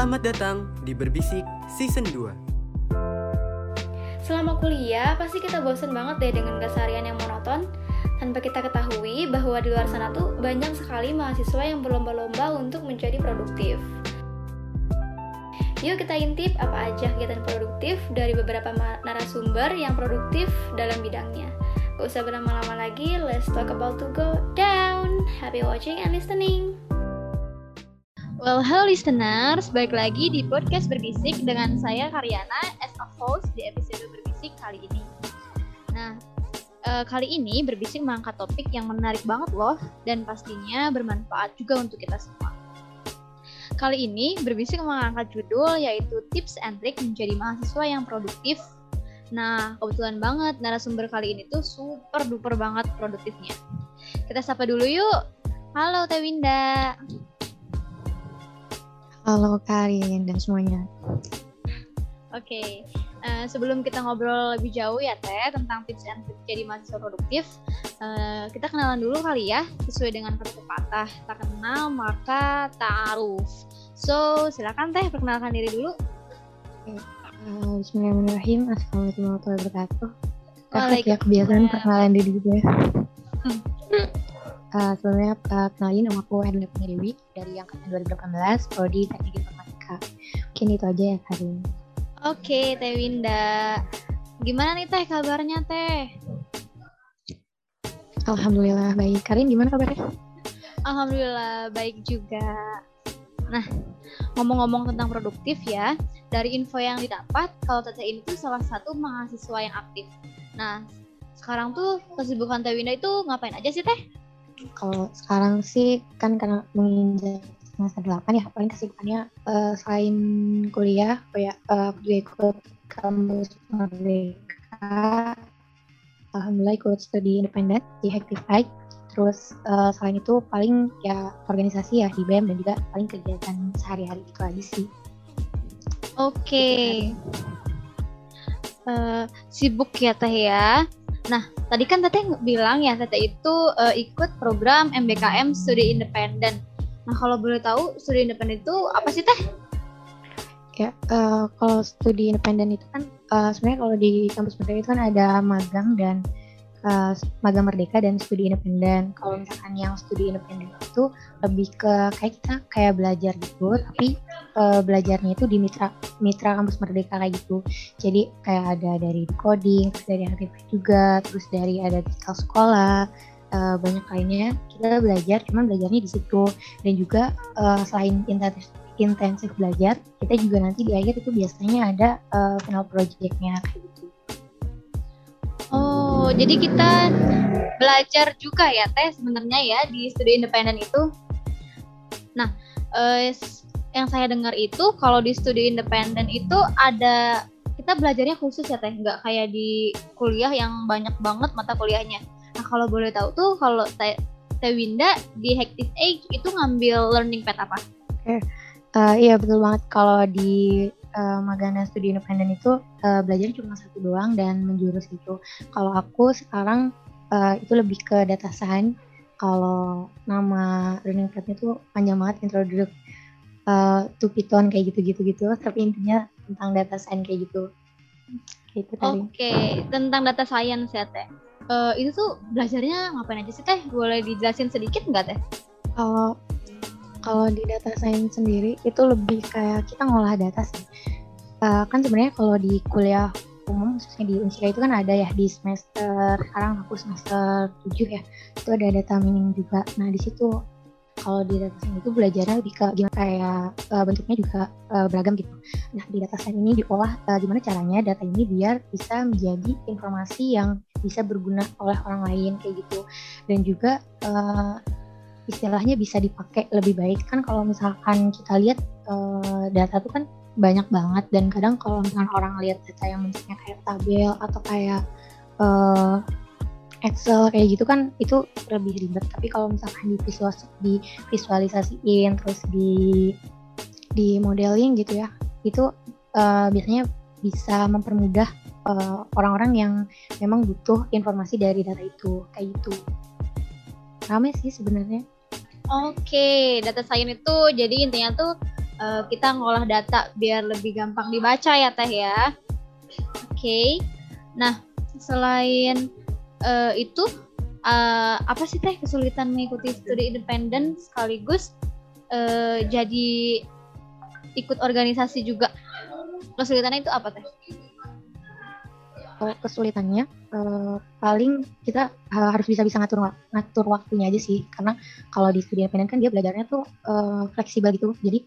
Selamat datang di Berbisik Season 2. Selama kuliah, pasti kita bosen banget deh dengan keseharian yang monoton. Tanpa kita ketahui bahwa di luar sana tuh banyak sekali mahasiswa yang berlomba-lomba untuk menjadi produktif. Yuk kita intip apa aja kegiatan produktif dari beberapa narasumber yang produktif dalam bidangnya. Gak usah berlama-lama lagi, let's talk about to go down. Happy watching and listening. Well, hello listeners, balik lagi di podcast Berbisik dengan saya Karyana as a host di episode Berbisik kali ini. Nah, uh, kali ini Berbisik mengangkat topik yang menarik banget loh dan pastinya bermanfaat juga untuk kita semua. Kali ini Berbisik mengangkat judul yaitu Tips and Trick menjadi mahasiswa yang produktif. Nah, kebetulan banget narasumber kali ini tuh super duper banget produktifnya. Kita sapa dulu yuk. Halo Tewinda. Halo Karin dan semuanya. Oke, okay. uh, eh, sebelum kita ngobrol lebih jauh ya Teh tentang tips and tips jadi mahasiswa produktif, uh, kita kenalan dulu kali ya sesuai dengan kata pepatah tak kenal maka ta'aruf. So silakan Teh perkenalkan diri dulu. Uh, Bismillahirrahmanirrahim. Assalamualaikum warahmatullahi wabarakatuh. Kakak ya kebiasaan perkenalan diri juga. Hmm. Uh, sebelumnya uh, kenalin nama aku Erna Dewi dari angkatan 2018 prodi Teknik Informatika. Mungkin itu aja ya Karin. Oke, okay, Teh Winda. Gimana nih Teh kabarnya Teh? Alhamdulillah baik. Karin gimana kabarnya? Alhamdulillah baik juga. Nah, ngomong-ngomong tentang produktif ya, dari info yang didapat, kalau Teteh ini tuh salah satu mahasiswa yang aktif. Nah, sekarang tuh kesibukan Teh Winda itu ngapain aja sih Teh? Kalau sekarang sih kan karena menginjak semester 8 ya paling kesibukannya uh, selain kuliah kayak uh, juga ikut kampus merdeka. Alhamdulillah ikut studi independen di Hacktify terus uh, selain itu paling ya organisasi ya di BEM dan juga paling kegiatan sehari-hari itu aja sih. Oke. Okay. uh, sibuk ya teh ya Nah, tadi kan Teteh bilang ya Teteh itu uh, ikut program MBKM Studi Independen. Nah, kalau boleh tahu studi independen itu apa sih Teh? Ya, uh, kalau studi independen itu kan uh, sebenarnya kalau di kampus merdeka itu kan ada magang dan uh, magang merdeka dan studi independen. Kalau misalkan yang studi independen itu lebih ke kayak kita kayak belajar gitu, tapi uh, belajarnya itu di mitra mitra kampus merdeka kayak gitu. Jadi kayak ada dari coding, dari aktif juga, terus dari ada digital sekolah, uh, banyak lainnya. Kita belajar, cuman belajarnya di situ. Dan juga uh, selain intensif intensif belajar, kita juga nanti di akhir itu biasanya ada uh, final projectnya kayak gitu. Oh, jadi kita belajar juga ya teh sebenarnya ya di studi independen itu. Nah, eh, yang saya dengar itu kalau di studi independen itu ada kita belajarnya khusus ya teh, nggak kayak di kuliah yang banyak banget mata kuliahnya. Nah, kalau boleh tahu tuh kalau teh Teh Winda di Hectic Age itu ngambil learning path apa? Oke, uh, iya betul banget. Kalau di uh, magang dan studi independen itu uh, belajar cuma satu doang dan menjurus gitu. Kalau aku sekarang uh, itu lebih ke data science. Kalau nama learning path-nya tuh panjang banget introduce uh, to Python kayak gitu-gitu gitu. Tapi intinya tentang data science kayak gitu. Gitu Oke, okay. tentang data science ya teh. Uh, itu tuh belajarnya ngapain aja sih teh? Boleh dijelasin sedikit nggak teh? Kalau kalau di data science sendiri itu lebih kayak kita ngolah data sih. Uh, kan sebenarnya kalau di kuliah umum khususnya di Unsika itu kan ada ya di semester sekarang aku semester 7 ya itu ada data mining juga. Nah di situ kalau di data science itu belajarnya lebih ke gimana kayak uh, bentuknya juga uh, beragam gitu. Nah di data science ini diolah uh, gimana caranya data ini biar bisa menjadi informasi yang bisa berguna oleh orang lain kayak gitu. Dan juga uh, istilahnya bisa dipakai lebih baik. Kan kalau misalkan kita lihat uh, data tuh kan banyak banget. Dan kadang kalau misalkan orang lihat data yang bentuknya kayak tabel atau kayak uh, Excel kayak gitu kan itu lebih ribet. Tapi kalau misalkan di visual di visualisasiin terus di di modeling gitu ya itu uh, biasanya bisa mempermudah orang-orang uh, yang memang butuh informasi dari data itu. Kayak gitu. Rame sih sebenarnya Oke, data science itu jadi intinya tuh uh, kita ngolah data biar lebih gampang dibaca ya Teh ya. Oke. Okay. Nah, selain uh, itu uh, apa sih Teh kesulitan mengikuti studi independen sekaligus uh, jadi ikut organisasi juga? Kesulitannya itu apa Teh? Kalau kesulitannya uh, paling kita harus bisa bisa ngatur ngatur waktunya aja sih. Karena kalau di studi independen kan dia belajarnya tuh uh, fleksibel gitu. Jadi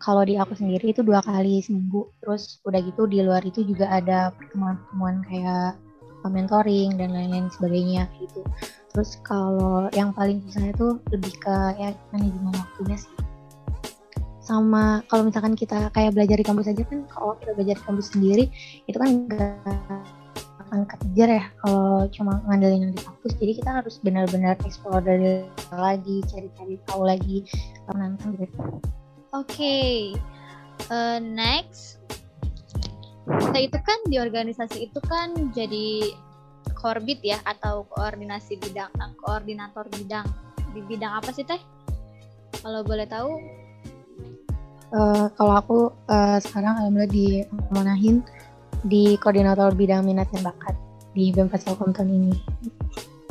kalau di aku sendiri itu dua kali seminggu. Terus udah gitu di luar itu juga ada pertemuan-pertemuan kayak mentoring dan lain-lain sebagainya gitu. Terus kalau yang paling susah itu lebih ke ya manajemen waktunya sih. Sama kalau misalkan kita kayak belajar di kampus aja kan kalau kita belajar di kampus sendiri itu kan enggak akan kejar ya kalau cuma ngandelin yang di kampus. Jadi kita harus benar-benar explore dari lagi cari-cari tahu lagi nantang gitu. Oke okay. uh, next. Kita itu kan di organisasi itu kan jadi korbit ya atau koordinasi bidang uh, koordinator bidang. Di bidang apa sih teh? Kalau boleh tahu? Uh, kalau aku uh, sekarang alhamdulillah di Manahin di koordinator bidang minat dan bakat di BEM Faisal tahun ini.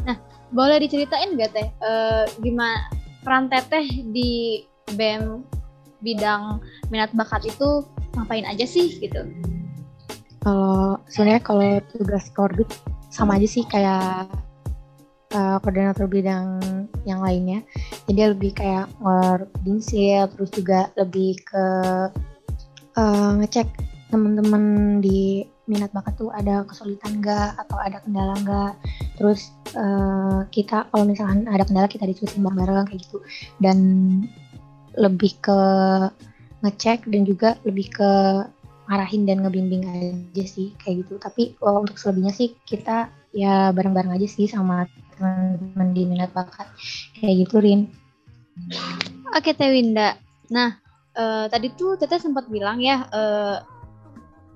Nah, boleh diceritain gak teh uh, gimana peran teteh di BEM bidang minat bakat itu ngapain aja sih gitu? Kalau sebenarnya kalau tugas korbit sama aja sih kayak uh, koordinator bidang yang lainnya. Jadi lebih kayak ngordinsil, terus juga lebih ke uh, ngecek teman-teman di minat bakat tuh ada kesulitan nggak? Atau ada kendala nggak? Terus uh, kita kalau misalkan ada kendala kita diskusi bareng-bareng kayak gitu. Dan lebih ke ngecek dan juga lebih ke arahin dan ngebimbing aja sih kayak gitu. Tapi uh, untuk selebihnya sih kita ya bareng-bareng aja sih sama teman-teman di minat bakat. Kayak gitu Rin. Oke Teh Winda nah uh, tadi tuh Teteh sempat bilang ya uh,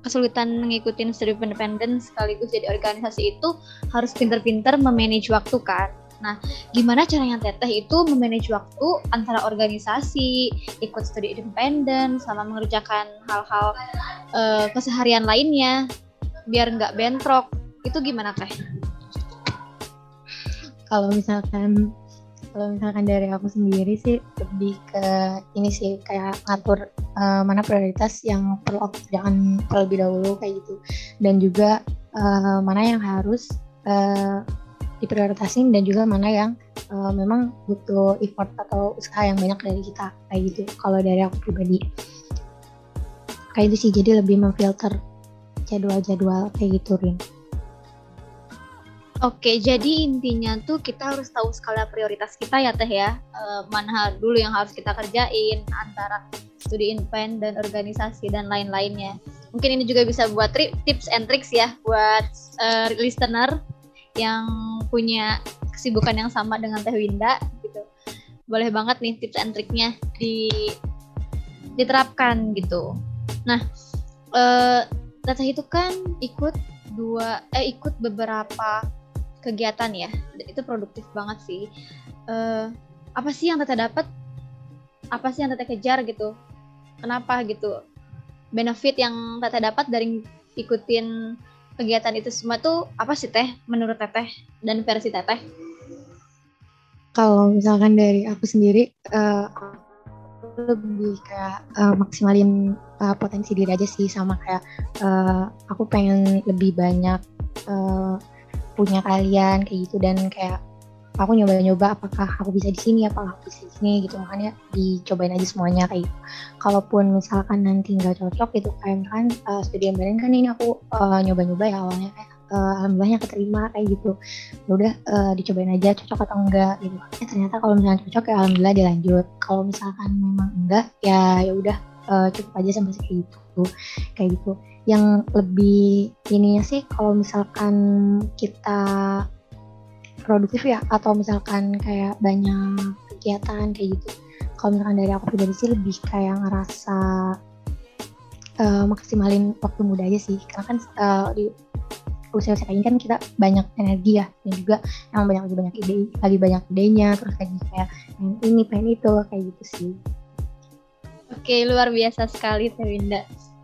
kesulitan mengikuti studi independen sekaligus jadi organisasi itu harus pinter-pinter memanage waktu kan. Nah, gimana caranya Teteh itu memanage waktu antara organisasi, ikut studi independen, sama mengerjakan hal-hal uh, keseharian lainnya biar nggak bentrok. Itu gimana Teh? Kalau misalkan kalau misalkan dari aku sendiri sih lebih ke ini sih kayak ngatur uh, mana prioritas yang perlu aku kerjakan terlebih dahulu kayak gitu dan juga uh, mana yang harus uh, diprioritasin dan juga mana yang uh, memang butuh effort atau usaha yang banyak dari kita kayak gitu kalau dari aku pribadi kayak itu sih jadi lebih memfilter jadwal-jadwal kayak gitu Rin. Oke, jadi intinya tuh kita harus tahu skala prioritas kita ya Teh ya. E, mana dulu yang harus kita kerjain antara studi independen, organisasi dan lain-lainnya. Mungkin ini juga bisa buat tips and tricks ya buat uh, listener yang punya kesibukan yang sama dengan Teh Winda gitu. Boleh banget nih tips and triknya di diterapkan gitu. Nah, uh, Teteh itu kan ikut dua eh ikut beberapa kegiatan ya. Itu produktif banget sih. Uh, apa sih yang teteh dapat? Apa sih yang teteh kejar gitu? Kenapa gitu? Benefit yang teteh dapat dari ikutin kegiatan itu semua tuh apa sih teh? Menurut teteh dan versi teteh kalau misalkan dari aku sendiri uh, lebih kayak uh, maksimalin uh, potensi diri aja sih sama kayak uh, aku pengen lebih banyak uh, punya kalian kayak gitu. Dan kayak aku nyoba-nyoba apakah aku bisa di sini apakah aku bisa di sini gitu. Makanya dicobain aja semuanya kayak gitu. kalaupun misalkan nanti nggak cocok gitu kayak misalkan uh, studi yang kan ini aku uh, nyoba-nyoba ya awalnya kayak uh, alhamdulillahnya keterima kayak gitu. Ya udah uh, dicobain aja cocok atau enggak gitu. Ya ternyata kalau misalnya cocok ya alhamdulillah dilanjut. Kalau misalkan memang enggak ya ya udah uh, cukup aja sampai segitu kayak gitu yang lebih ininya sih kalau misalkan kita produktif ya atau misalkan kayak banyak kegiatan kayak gitu. Kalau misalkan dari aku pribadi sih lebih kayak ngerasa uh, maksimalin waktu muda aja sih. Karena kan uh, di usia-usia kayak ini kan kita banyak energi ya dan juga emang banyak lagi banyak ide lagi banyak idenya terus lagi kayak pengen ini pengen itu kayak gitu sih. Oke, luar biasa sekali Teh Winda.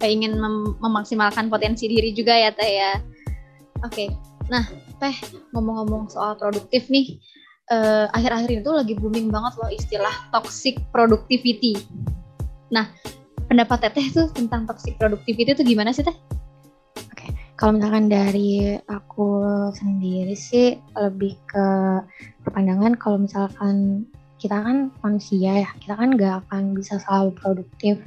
Ingin mem memaksimalkan potensi diri juga ya Teh ya. Oke, nah Teh ngomong-ngomong soal produktif nih, eh, akhir-akhir uh, ini tuh lagi booming banget loh istilah toxic productivity. Nah, pendapat Teteh tuh tentang toxic productivity itu gimana sih Teh? Oke, kalau misalkan dari aku sendiri sih lebih ke perpandangan kalau misalkan kita kan manusia ya kita kan nggak akan bisa selalu produktif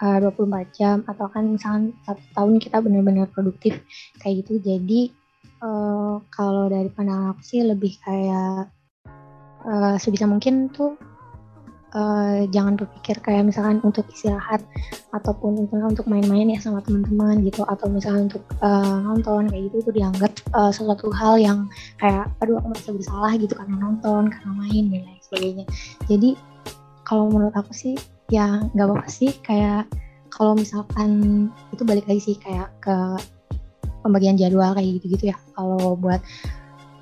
uh, 24 jam atau kan misalkan satu tahun kita benar-benar produktif kayak gitu. Jadi uh, kalau dari pandangan aku sih lebih kayak uh, sebisa mungkin tuh uh, jangan berpikir kayak misalkan untuk istirahat ataupun misalkan untuk main-main ya sama teman-teman gitu. Atau misalkan untuk uh, nonton kayak gitu itu dianggap uh, sesuatu hal yang kayak aduh aku merasa bersalah gitu karena nonton karena main dan lain sebagainya. Jadi kalau menurut aku sih ya nggak apa-apa sih. Kayak kalau misalkan itu balik lagi sih kayak ke pembagian jadwal kayak gitu-gitu ya. Kalau buat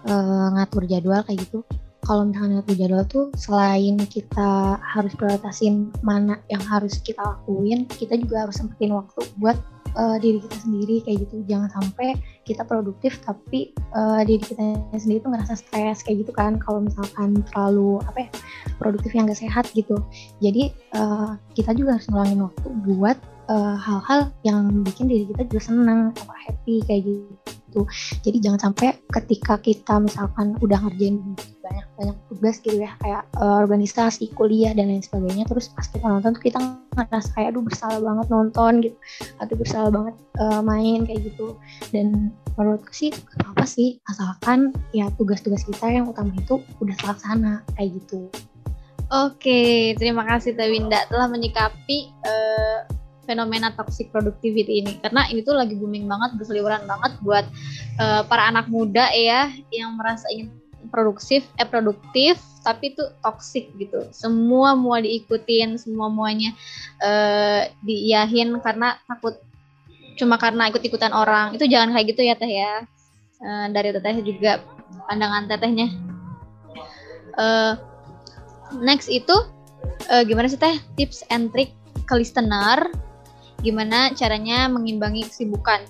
uh, ngatur jadwal kayak gitu. Kalau misalnya ngatur jadwal tuh selain kita harus prioritasin mana yang harus kita lakuin, kita juga harus sempetin waktu buat uh, diri kita sendiri kayak gitu. Jangan sampai kita produktif tapi uh, diri kita sendiri tuh ngerasa stres kayak gitu kan. Kalau misalkan terlalu apa ya produktif yang gak sehat gitu. Jadi uh, kita juga harus ngeluangin waktu buat hal-hal uh, yang bikin diri kita juga senang apa happy kayak gitu. Jadi jangan sampai ketika kita misalkan udah ngerjain banyak banyak tugas gitu ya kayak uh, organisasi kuliah dan lain sebagainya terus pas kita nonton tuh kita ngerasa kayak aduh bersalah banget nonton gitu. Atau bersalah banget uh, main kayak gitu. Dan menurutku sih apa sih asalkan ya tugas-tugas kita yang utama itu udah terlaksana kayak gitu. Oke, terima kasih Teh Winda telah menyikapi uh, fenomena toxic productivity ini. Karena ini tuh lagi booming banget, berseliweran banget buat uh, para anak muda ya yang merasa ingin produktif eh produktif tapi itu toxic gitu. Semua mau diikutin semua muanya uh, diiyahin karena takut cuma karena ikut ikutan orang. Itu jangan kayak gitu ya teh ya. Uh, dari teteh juga pandangan tetehnya. Uh, next itu uh, gimana sih teh? Tips and trick ke listener gimana caranya mengimbangi kesibukan.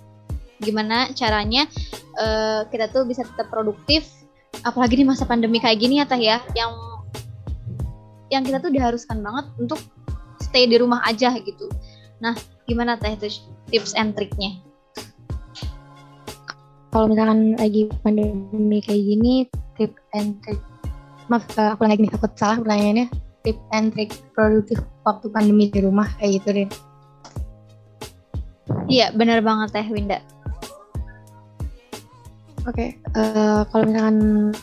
Gimana caranya uh, kita tuh bisa tetap produktif apalagi di masa pandemi kayak gini ya teh ya. Yang yang kita tuh diharuskan banget untuk stay di rumah aja gitu. Nah gimana teh itu tips and triknya? Kalau misalkan lagi pandemi kayak gini tip and trick maaf eh, aku lagi nih takut salah pertanyaannya. Tip and trick produktif waktu pandemi di rumah kayak gitu deh iya benar banget teh Winda Oke, okay. uh, eh, kalau misalkan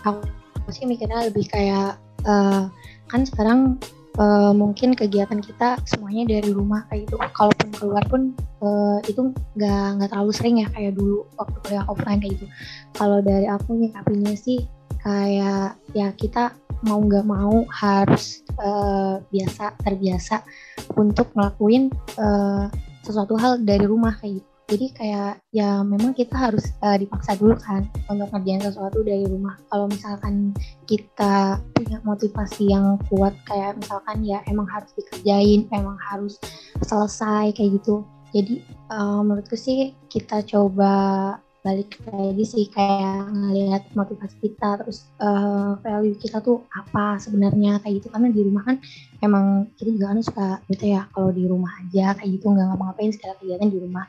aku sih mikirnya lebih kayak uh, kan sekarang uh, mungkin kegiatan kita semuanya dari rumah kayak gitu. Kalaupun keluar pun uh, itu nggak nggak terlalu sering ya kayak dulu waktu kuliah offline kayak gitu. Kalau dari aku nyikapinya sih kayak ya kita mau nggak mau harus uh, biasa terbiasa untuk ngelakuin uh, sesuatu hal dari rumah kayak gitu. Jadi kayak ya memang kita harus uh, dipaksa dulu kan untuk ngerjain sesuatu dari rumah. Kalau misalkan kita punya motivasi yang kuat kayak misalkan ya emang harus dikerjain emang harus selesai kayak gitu. Jadi uh, menurutku sih kita coba balik lagi sih kayak ngelihat motivasi kita terus uh, value kita tuh apa sebenarnya kayak gitu. Karena di rumah kan emang kita juga kan suka gitu ya kalau di rumah aja kayak gitu nggak ngapa-ngapain segala kegiatan di rumah.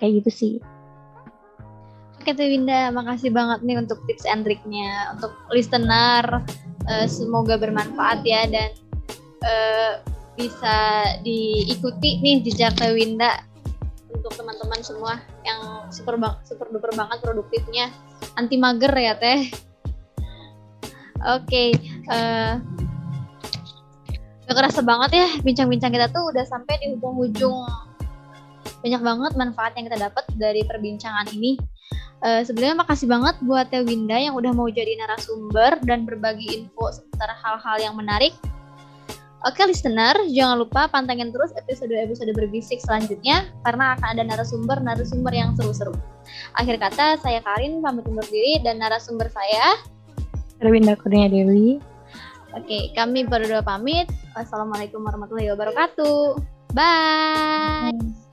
Kayak gitu sih. Oke Teh Winda, makasih banget nih untuk tips and triknya untuk listener. Uh, semoga bermanfaat ya dan uh, bisa diikuti nih jejak Winda untuk teman-teman semua yang super bang super duper banget produktifnya anti mager ya Teh. Oke, okay, uh, gak kerasa banget ya bincang-bincang kita tuh udah sampai di ujung-ujung banyak banget manfaat yang kita dapat dari perbincangan ini. Uh, Sebenarnya makasih banget buat Teh Winda yang udah mau jadi narasumber dan berbagi info seputar hal-hal yang menarik. Oke listener, jangan lupa pantengin terus episode-episode berbisik selanjutnya karena akan ada narasumber-narasumber yang seru-seru. Akhir kata, saya Karin pamit undur diri dan narasumber saya Rewinda Kurnia Dewi. Oke, kami berdua pamit. Wassalamualaikum warahmatullahi wabarakatuh. Bye.